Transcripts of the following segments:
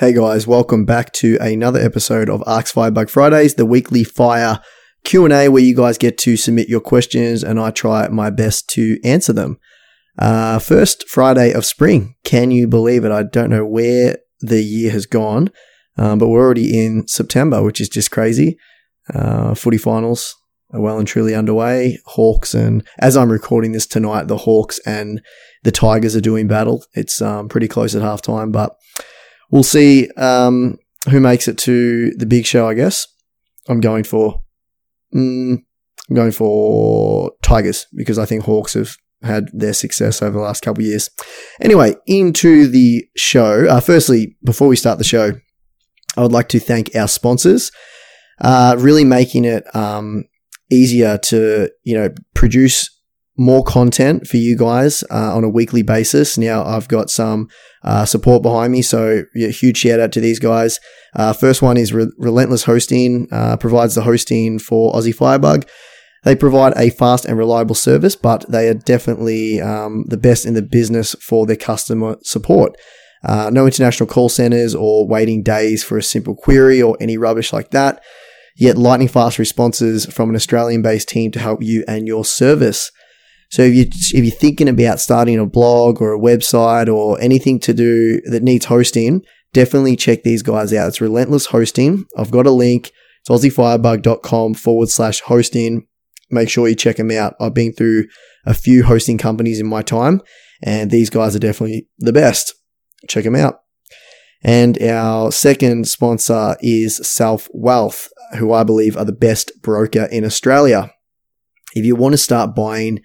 Hey guys, welcome back to another episode of Ask Firebug Fridays, the weekly fire Q&A where you guys get to submit your questions and I try my best to answer them. Uh, first Friday of spring. Can you believe it? I don't know where the year has gone, um, but we're already in September, which is just crazy. Uh, footy finals are well and truly underway. Hawks and as I'm recording this tonight, the Hawks and the Tigers are doing battle. It's um, pretty close at halftime, but we'll see um, who makes it to the big show. I guess I'm going for mm, I'm going for Tigers because I think Hawks have had their success over the last couple of years. Anyway, into the show. Uh, firstly, before we start the show, I would like to thank our sponsors. Uh, really making it um, easier to you know produce more content for you guys uh, on a weekly basis. Now I've got some uh, support behind me, so yeah, huge shout out to these guys. Uh, first one is Re- Relentless Hosting, uh, provides the hosting for Aussie Firebug. They provide a fast and reliable service, but they are definitely um, the best in the business for their customer support. Uh, no international call centers or waiting days for a simple query or any rubbish like that. Yet lightning fast responses from an Australian based team to help you and your service. So if you if you're thinking about starting a blog or a website or anything to do that needs hosting, definitely check these guys out. It's Relentless Hosting. I've got a link. It's aussiefirebug.com forward slash hosting. Make sure you check them out. I've been through a few hosting companies in my time, and these guys are definitely the best. Check them out. And our second sponsor is SelfWealth, who I believe are the best broker in Australia. If you want to start buying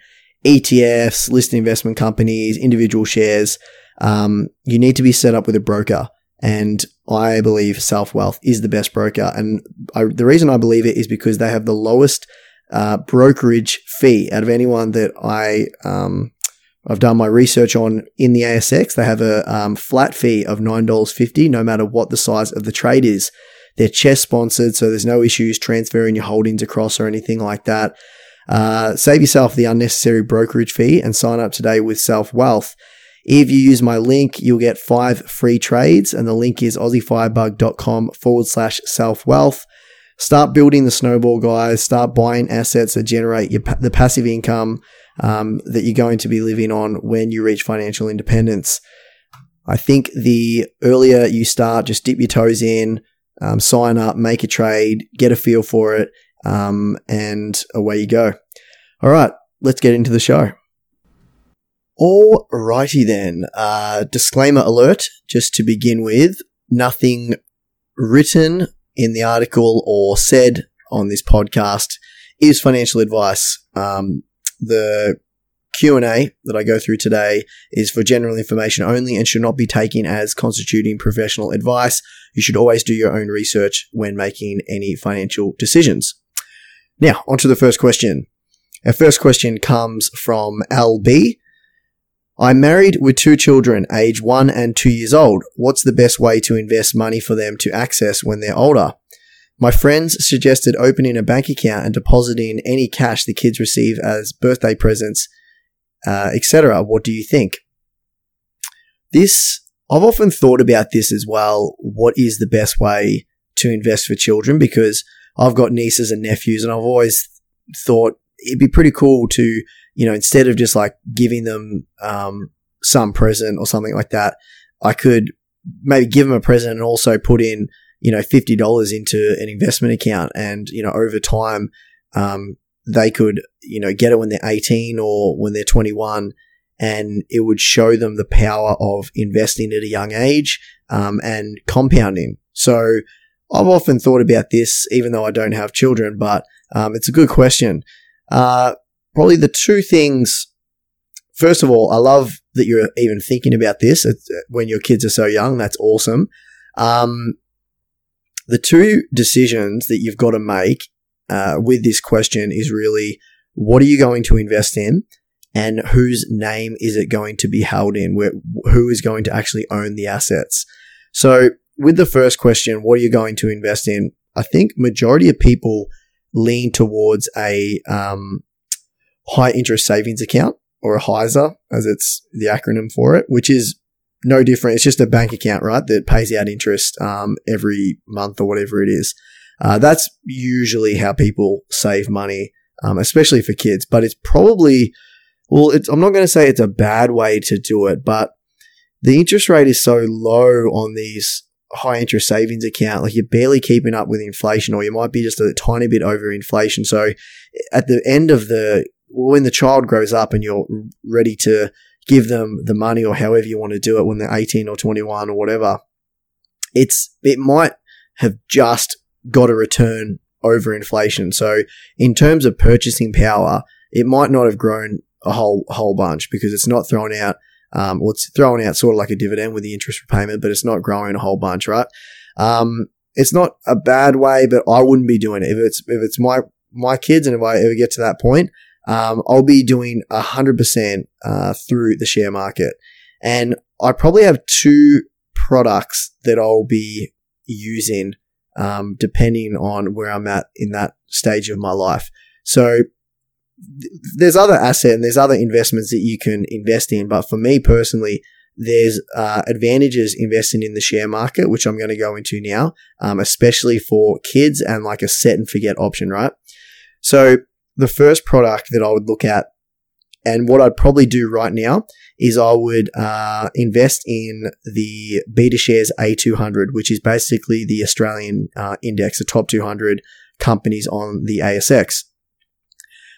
ETFs, listed investment companies, individual shares, um, you need to be set up with a broker. And I believe SelfWealth is the best broker. And I, the reason I believe it is because they have the lowest uh, brokerage fee out of anyone that I um, I've done my research on in the ASX. They have a um, flat fee of nine dollars fifty, no matter what the size of the trade is. They're CHESS sponsored, so there's no issues transferring your holdings across or anything like that. Uh, save yourself the unnecessary brokerage fee and sign up today with SelfWealth. If you use my link, you'll get five free trades, and the link is aussiefirebug.com forward slash self wealth. Start building the snowball, guys. Start buying assets that generate your, the passive income um, that you're going to be living on when you reach financial independence. I think the earlier you start, just dip your toes in, um, sign up, make a trade, get a feel for it, um, and away you go. All right, let's get into the show. Alrighty then. Uh, disclaimer alert, just to begin with. Nothing written in the article or said on this podcast is financial advice. Um, the Q&A that I go through today is for general information only and should not be taken as constituting professional advice. You should always do your own research when making any financial decisions. Now, on to the first question. Our first question comes from LB. I'm married with two children, age one and two years old. What's the best way to invest money for them to access when they're older? My friends suggested opening a bank account and depositing any cash the kids receive as birthday presents, uh, etc. What do you think? This, I've often thought about this as well. What is the best way to invest for children? Because I've got nieces and nephews, and I've always thought it'd be pretty cool to, you know, instead of just like giving them um, some present or something like that, I could maybe give them a present and also put in, you know, fifty dollars into an investment account, and you know, over time, um, they could, you know, get it when they're eighteen or when they're twenty one. And it would show them the power of investing at a young age um, and compounding. So I've often thought about this, even though I don't have children, but um, it's a good question. Uh, probably the two things. First of all, I love that you're even thinking about this when your kids are so young. That's awesome. Um, the two decisions that you've got to make uh, with this question is really what are you going to invest in and whose name is it going to be held in? Where, who is going to actually own the assets? So with the first question, what are you going to invest in? I think majority of people lean towards a um, high interest savings account or a HISA, as it's the acronym for it, which is no different. It's just a bank account, right? That pays out interest um, every month or whatever it is. Uh, that's usually how people save money, um, especially for kids. But it's probably, well, it's, I'm not going to say it's a bad way to do it, but the interest rate is so low on these high interest savings account, like you're barely keeping up with inflation, or you might be just a tiny bit over inflation. So at the end of the, when the child grows up and you're ready to give them the money or however you want to do it when they're 18 or 21 or whatever, it's, it might have just got a return over inflation. So in terms of purchasing power, it might not have grown a whole, whole bunch because it's not thrown out um, well, it's throwing out sort of like a dividend with the interest repayment, but it's not growing a whole bunch, right? Um, it's not a bad way, but I wouldn't be doing it if it's if it's my my kids, and if I ever get to that point, um, I'll be doing hundred uh, percent through the share market, and I probably have two products that I'll be using um, depending on where I'm at in that stage of my life. So there's other asset and there's other investments that you can invest in. But for me personally, there's uh, advantages investing in the share market, which I'm going to go into now, um, especially for kids and like a set and forget option, right? So the first product that I would look at and what I'd probably do right now is I would uh, invest in the BetaShares A200, which is basically the Australian uh, index, the top 200 companies on the ASX.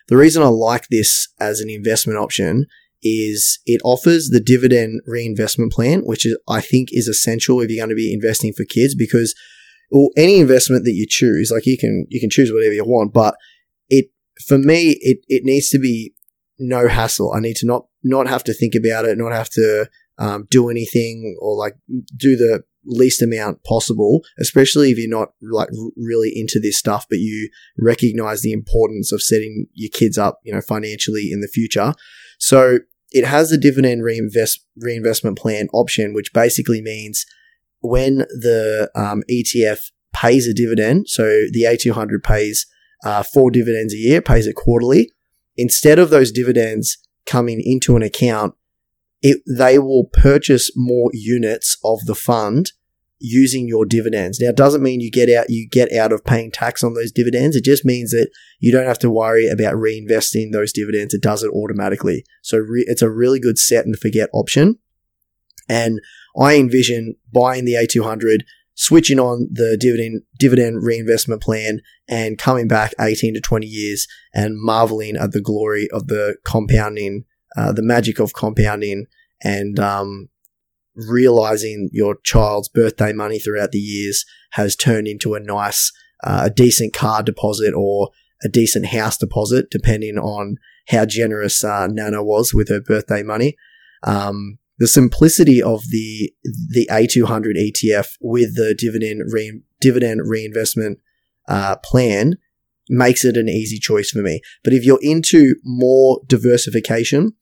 The reason I like this as an investment option is it offers the dividend reinvestment plan, which is, I think is essential if you're going to be investing for kids because well, any investment that you choose, like you can, you can choose whatever you want, but it, for me, it, it needs to be no hassle. I need to not, not have to think about it, not have to um, do anything or like do the least amount possible, especially if you're not like really into this stuff, but you recognize the importance of setting your kids up, you know, financially in the future. So it has a dividend reinvest reinvestment plan option, which basically means when the um, ETF pays a dividend, so the A200 pays uh, four dividends a year, pays it quarterly. Instead of those dividends coming into an account, it, they will purchase more units of the fund using your dividends. Now, it doesn't mean you get out, you get out of paying tax on those dividends. It just means that you don't have to worry about reinvesting those dividends. It does it automatically. So re- it's a really good set and forget option. And I envision buying the A200, switching on the dividend, dividend reinvestment plan and coming back 18 to 20 years and marveling at the glory of the compounding, uh, the magic of compounding and, um, realizing your child's birthday money throughout the years has turned into a nice, uh, a decent car deposit or a decent house deposit, depending on how generous uh, Nana was with her birthday money. Um, the simplicity of the the A200 ETF with the dividend re- dividend reinvestment uh, plan makes it an easy choice for me. But if you're into more diversification,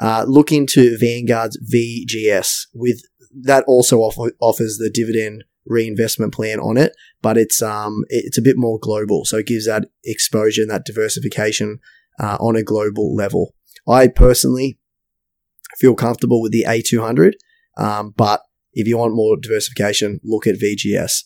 uh, look into Vanguard's VGS with that also offer, offers the dividend reinvestment plan on it, but it's um it's a bit more global, so it gives that exposure and that diversification uh, on a global level. I personally feel comfortable with the A200, um, but if you want more diversification, look at VGS.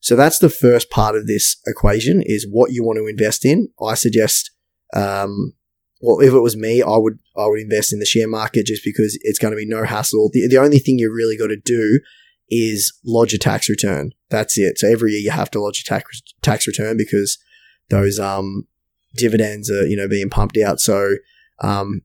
So that's the first part of this equation is what you want to invest in. I suggest um, well, if it was me, I would I would invest in the share market just because it's going to be no hassle. The, the only thing you really got to do is lodge a tax return. That's it. So every year you have to lodge a tax tax return because those um dividends are you know being pumped out. So um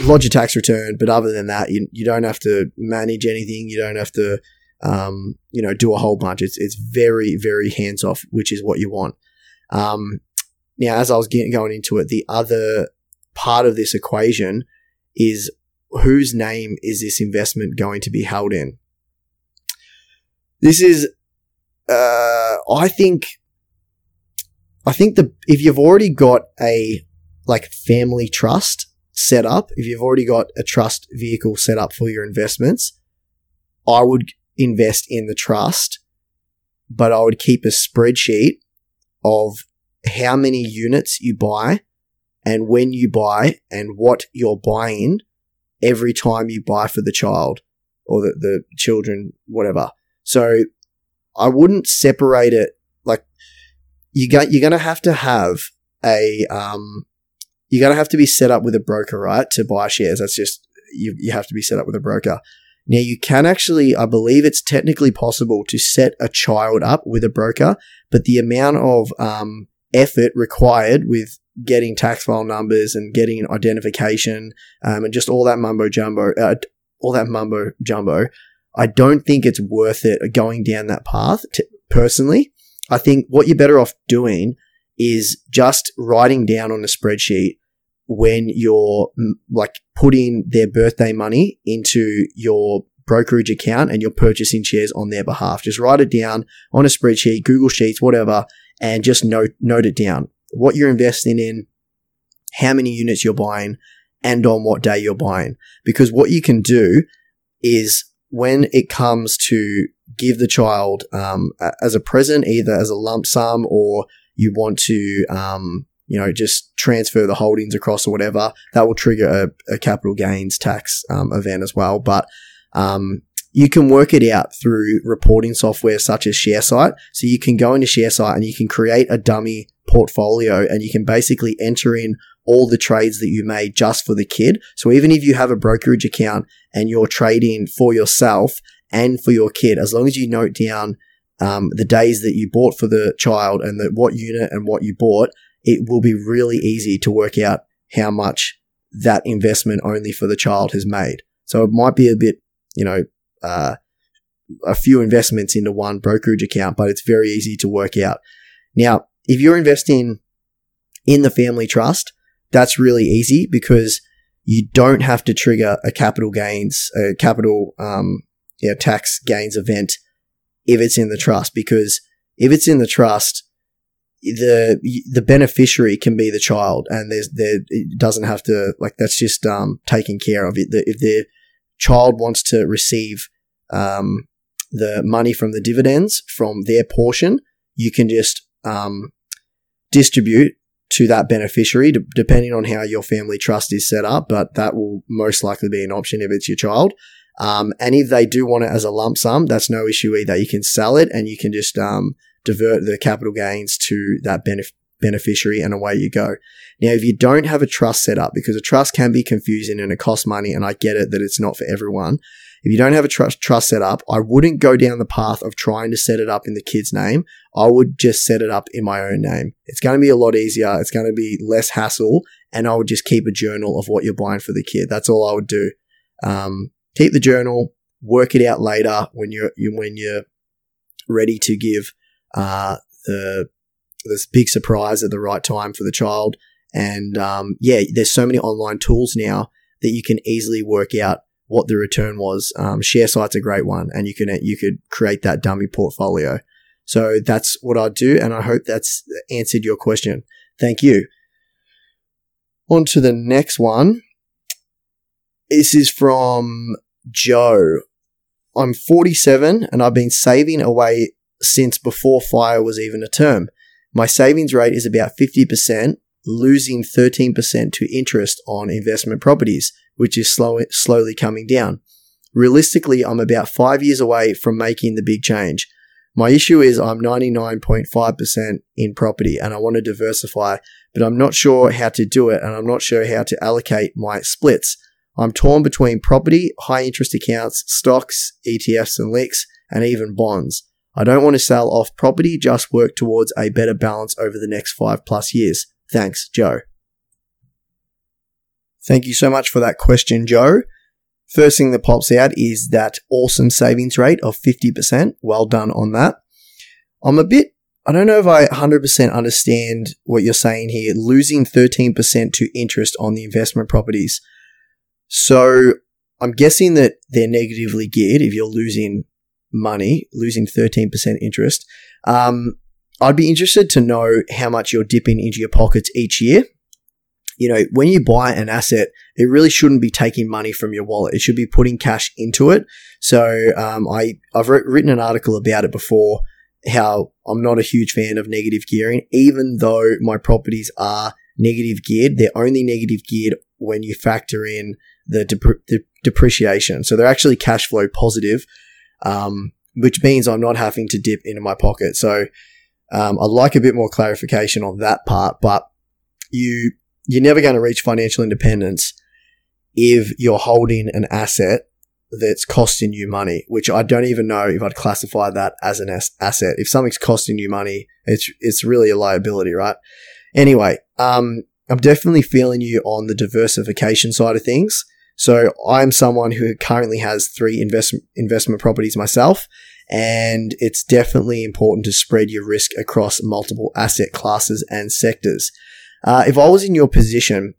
lodge a tax return, but other than that, you you don't have to manage anything. You don't have to um you know do a whole bunch. It's it's very very hands off, which is what you want. Um, now, as I was getting, going into it, the other part of this equation is whose name is this investment going to be held in? This is, uh, I think, I think the if you've already got a like family trust set up, if you've already got a trust vehicle set up for your investments, I would invest in the trust, but I would keep a spreadsheet of how many units you buy and when you buy and what you're buying every time you buy for the child. or the, the children, whatever. So I wouldn't separate it like you got, you're going to have to have a, um, you're going to have to be set up with a broker, right? To buy shares. That's just, you, you have to be set up with a broker. Now you can actually, I believe it's technically possible to set a child up with a broker, but the amount of, um, effort required with getting tax file numbers and getting identification um, and just all that mumbo jumbo, uh, all that mumbo jumbo. I don't think it's worth it going down that path. Personally, I think what you're better off doing is just writing down on a spreadsheet when you're like putting their birthday money into your brokerage account and you're purchasing shares on their behalf. Just write it down on a spreadsheet, Google Sheets, whatever, and just note, note it down. What you're investing in, how many units you're buying, and on what day you're buying. Because what you can do is when it comes to give the child um, as a present, either as a lump sum or you want to, um, you know, just transfer the holdings across or whatever, that will trigger a, a capital gains tax um, event as well. But um, you can work it out through reporting software such as Sharesight. So you can go into Sharesight and you can create a dummy portfolio and you can basically enter in all the trades that you made just for the kid. So even if you have a brokerage account and you're trading for yourself and for your kid, as long as you note down um, the days that you bought for the child and what unit and what you bought, it will be really easy to work out how much that investment only for the child has made. So it might be a bit, you know, uh, a few investments into one brokerage account, but it's very easy to work out. Now, if you're investing in the family trust, that's really easy because you don't have to trigger a capital gains, a capital um, yeah, tax gains event if it's in the trust. Because if it's in the trust, the the beneficiary can be the child, and there's there it doesn't have to like that's just um, taken care of. It if the child wants to receive um, the money from the dividends from their portion, you can just um, distribute to that beneficiary, depending on how your family trust is set up. But that will most likely be an option if it's your child. Um, and if they do want it as a lump sum, that's no issue either. You can sell it and you can just um, divert the capital gains to that benef- beneficiary and away you go. Now, if you don't have a trust set up, because a trust can be confusing and it costs money, and I get it that it's not for everyone, if you don't have a trust, trust set up, I wouldn't go down the path of trying to set it up in the kid's name. I would just set it up in my own name. It's going to be a lot easier. It's going to be less hassle. And I would just keep a journal of what you're buying for the kid. That's all I would do. Um, keep the journal, work it out later when you're, when you're ready to give, uh, the, this big surprise at the right time for the child. And, um, yeah, there's so many online tools now that you can easily work out what the return was. Um, Sharesight's a great one, and you can you could create that dummy portfolio. So that's what I do, and I hope that's answered your question. Thank you. On to the next one. This is from Joe. I'm 47 and I've been saving away since before fire was even a term. My savings rate is about 50%, losing 13% to interest on investment properties which is slow, slowly coming down. Realistically, I'm about five years away from making the big change. My issue is I'm 99.5% in property and I want to diversify, but I'm not sure how to do it and I'm not sure how to allocate my splits. I'm torn between property, high interest accounts, stocks, ETFs and LICs, and even bonds. I don't want to sell off property, just work towards a better balance over the next five plus years. Thanks, Joe. Thank you so much for that question, Joe. First thing that pops out is that awesome savings rate of 50%. Well done on that. I'm a bit, I don't know if I 100% understand what you're saying here, losing 13% to interest on the investment properties. So I'm guessing that they're negatively geared if you're losing money, losing 13% interest. Um, I'd be interested to know how much you're dipping into your pockets each year you know, when you buy an asset, it really shouldn't be taking money from your wallet. It should be putting cash into it. So, um, I, I've re- written an article about it before how I'm not a huge fan of negative gearing, even though my properties are negative geared. They're only negative geared when you factor in the, dep- the depreciation. So they're actually cash flow positive, um, which means I'm not having to dip into my pocket. So um, I'd like a bit more clarification on that part, but you you're never going to reach financial independence if you're holding an asset that's costing you money, which I don't even know if I'd classify that as an asset. If something's costing you money, it's it's really a liability, right? Anyway, um, I'm definitely feeling you on the diversification side of things. So I'm someone who currently has three investment investment properties myself, and it's definitely important to spread your risk across multiple asset classes and sectors. Uh, if I was in your position,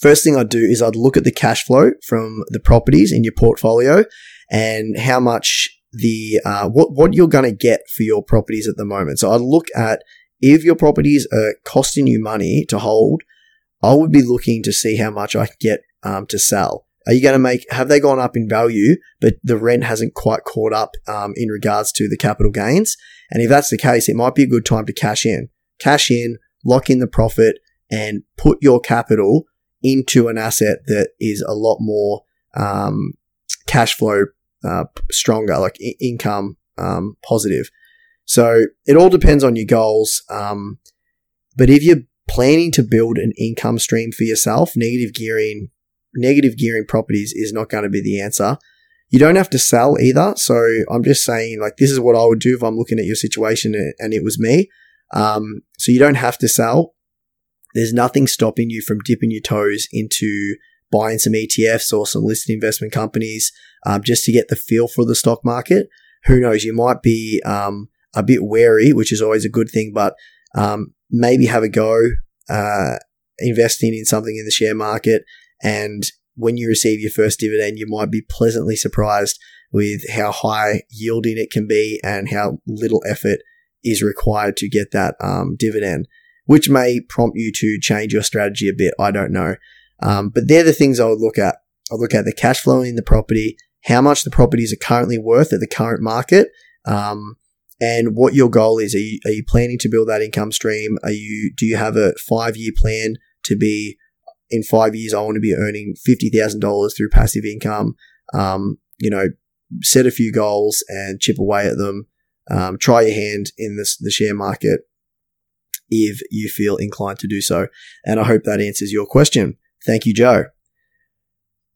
first thing I'd do is I'd look at the cash flow from the properties in your portfolio and how much the uh, what what you're going to get for your properties at the moment. So I'd look at if your properties are costing you money to hold, I would be looking to see how much I can get um, to sell. Are you going to make, have they gone up in value, but the rent hasn't quite caught up um, in regards to the capital gains? And if that's the case, it might be a good time to cash in. Cash in, lock in the profit, and put your capital into an asset that is a lot more um, cash flow uh, stronger, like I- income um, positive. So it all depends on your goals. Um, but if you're planning to build an income stream for yourself, negative gearing, negative gearing properties is not going to be the answer. You don't have to sell either. So I'm just saying, like, this is what I would do if I'm looking at your situation and it was me. Um, so you don't have to sell. There's nothing stopping you from dipping your toes into buying some ETFs or some listed investment companies um, just to get the feel for the stock market. Who knows? You might be um, a bit wary, which is always a good thing, but um, maybe have a go uh, investing in something in the share market. And when you receive your first dividend, you might be pleasantly surprised with how high yielding it can be and how little effort is required to get that um, dividend, which may prompt you to change your strategy a bit. I don't know. Um, but they're the things I would look at. I look at the cash flow in the property, how much the properties are currently worth at the current market, um, and what your goal is. Are you, are you planning to build that income stream? Are you, do you have a five year plan to be in five years, I want to be earning $50,000 through passive income? Um, you know, set a few goals and chip away at them. Um, try your hand in this, the share market if you feel inclined to do so. And I hope that answers your question. Thank you, Joe.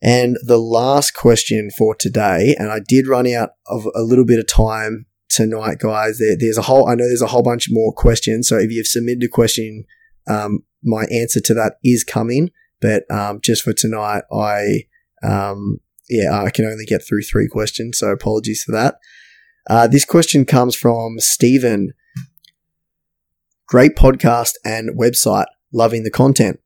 And the last question for today, and I did run out of a little bit of time tonight, guys. There, there's a whole, I know there's a whole bunch more questions. So if you've submitted a question, um, my answer to that is coming. But um, just for tonight, I, um, yeah, I can only get through three questions. So apologies for that. Uh, this question comes from Stephen. Great podcast and website. Loving the content.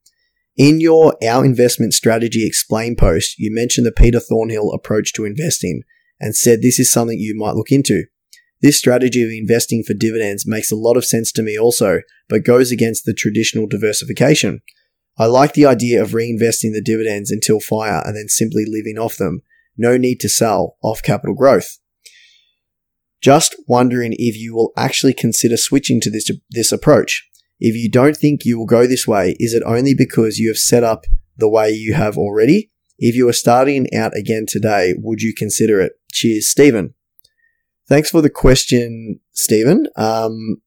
In your Our Investment Strategy Explain post, you mentioned the Peter Thornhill approach to investing and said this is something you might look into. This strategy of investing for dividends makes a lot of sense to me also, but goes against the traditional diversification. I like the idea of reinvesting the dividends until fire and then simply living off them. No need to sell off capital growth. Just wondering if you will actually consider switching to this, this approach. If you don't think you will go this way, is it only because you have set up the way you have already? If you are starting out again today, would you consider it? Cheers, Stephen. Thanks for the question, Stephen. Um,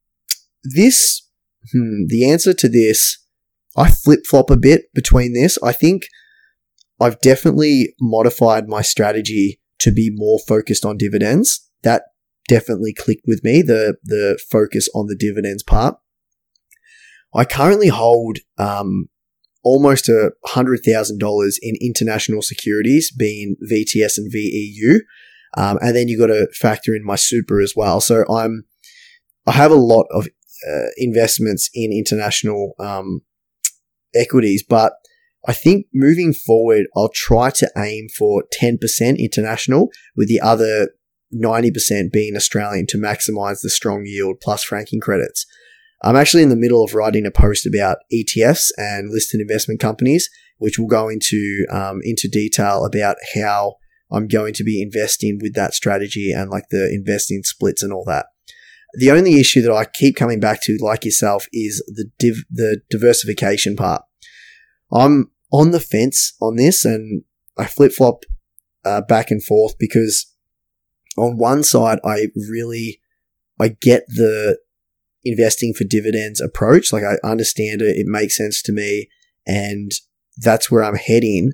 this, hmm, the answer to this, I flip flop a bit between this. I think I've definitely modified my strategy to be more focused on dividends. That definitely clicked with me, the, the focus on the dividends part. I currently hold um, almost a hundred thousand dollars in international securities, being VTS and VEU, um, and then you got to factor in my super as well. So I'm I have a lot of uh, investments in international um, equities, but I think moving forward, I'll try to aim for 10% international with the other 90% being Australian to maximize the strong yield plus franking credits. I'm actually in the middle of writing a post about ETFs and listed investment companies, which will go into um, into detail about how I'm going to be investing with that strategy and like the investing splits and all that. The only issue that I keep coming back to, like yourself, is the div- the diversification part. I'm on the fence on this, and I flip flop uh, back and forth because on one side, I really, I get the investing for dividends approach. Like I understand it. It makes sense to me and that's where I'm heading.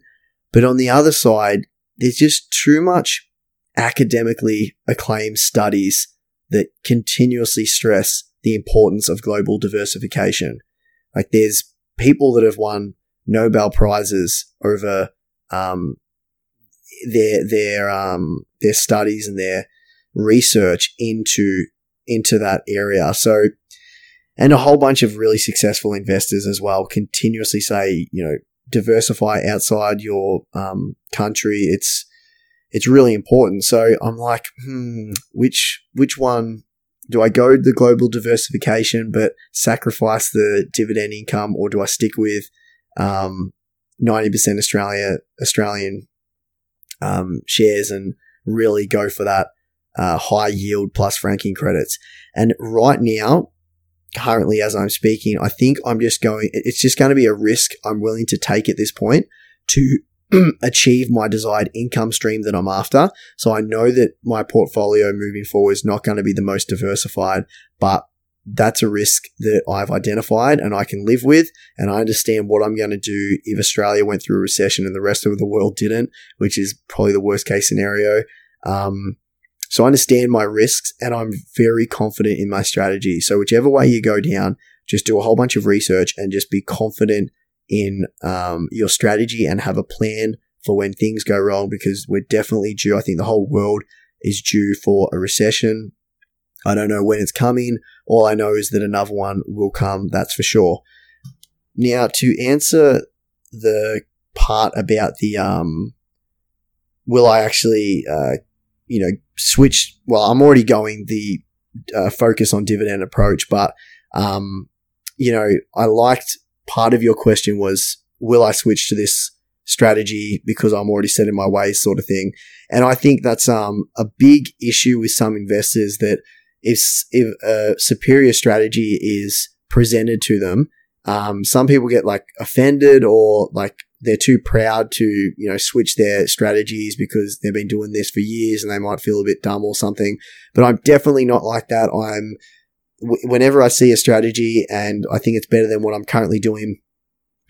But on the other side, there's just too much academically acclaimed studies that continuously stress the importance of global diversification. Like there's people that have won Nobel prizes over um, their their um, their studies and their research into into that area. So, and a whole bunch of really successful investors as well continuously say, you know, diversify outside your um, country. It's it's really important. So I'm like, hmm, which which one do I go the global diversification but sacrifice the dividend income, or do I stick with um, 90% Australia Australian um, shares and really go for that uh, high yield plus franking credits? And right now, currently as I'm speaking, I think I'm just going. It's just going to be a risk I'm willing to take at this point to achieve my desired income stream that I'm after. So I know that my portfolio moving forward is not going to be the most diversified, but that's a risk that I've identified and I can live with. And I understand what I'm going to do if Australia went through a recession and the rest of the world didn't, which is probably the worst case scenario. Um, so I understand my risks and I'm very confident in my strategy. So whichever way you go down, just do a whole bunch of research and just be confident in um, your strategy and have a plan for when things go wrong because we're definitely due. I think the whole world is due for a recession. I don't know when it's coming. All I know is that another one will come. That's for sure. Now, to answer the part about the um, will I actually uh, you know switch? Well, I'm already going the uh, focus on dividend approach, but um, you know I liked part of your question was, will I switch to this strategy because I'm already set in my ways sort of thing. And I think that's, um, a big issue with some investors that if, if a superior strategy is presented to them, um, some people get like offended or like they're too proud to, you know, switch their strategies because they've been doing this for years and they might feel a bit dumb or something. But I'm definitely not like that. I'm whenever I see a strategy and I think it's better than what I'm currently doing,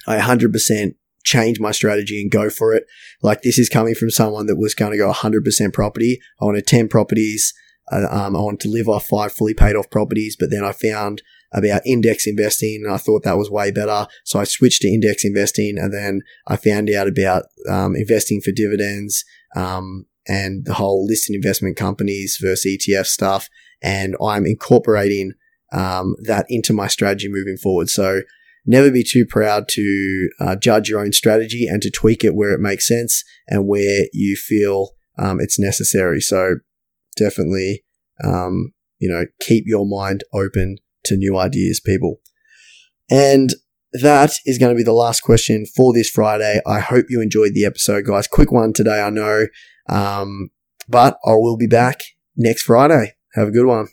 I 100% change my strategy and go for it. Like this is coming from someone that was going to go 100% property. I wanted 10 properties. Um, I wanted to live off five fully paid off properties, but then I found about index investing and I thought that was way better. So I switched to index investing and then I found out about um, investing for dividends um, and the whole listed investment companies versus ETF stuff and I'm incorporating um, that into my strategy moving forward. So never be too proud to uh, judge your own strategy and to tweak it where it makes sense and where you feel um, it's necessary. So definitely, um, you know, keep your mind open to new ideas, people. And that is going to be the last question for this Friday. I hope you enjoyed the episode, guys. Quick one today, I know. Um, but I will be back next Friday. Have a good one.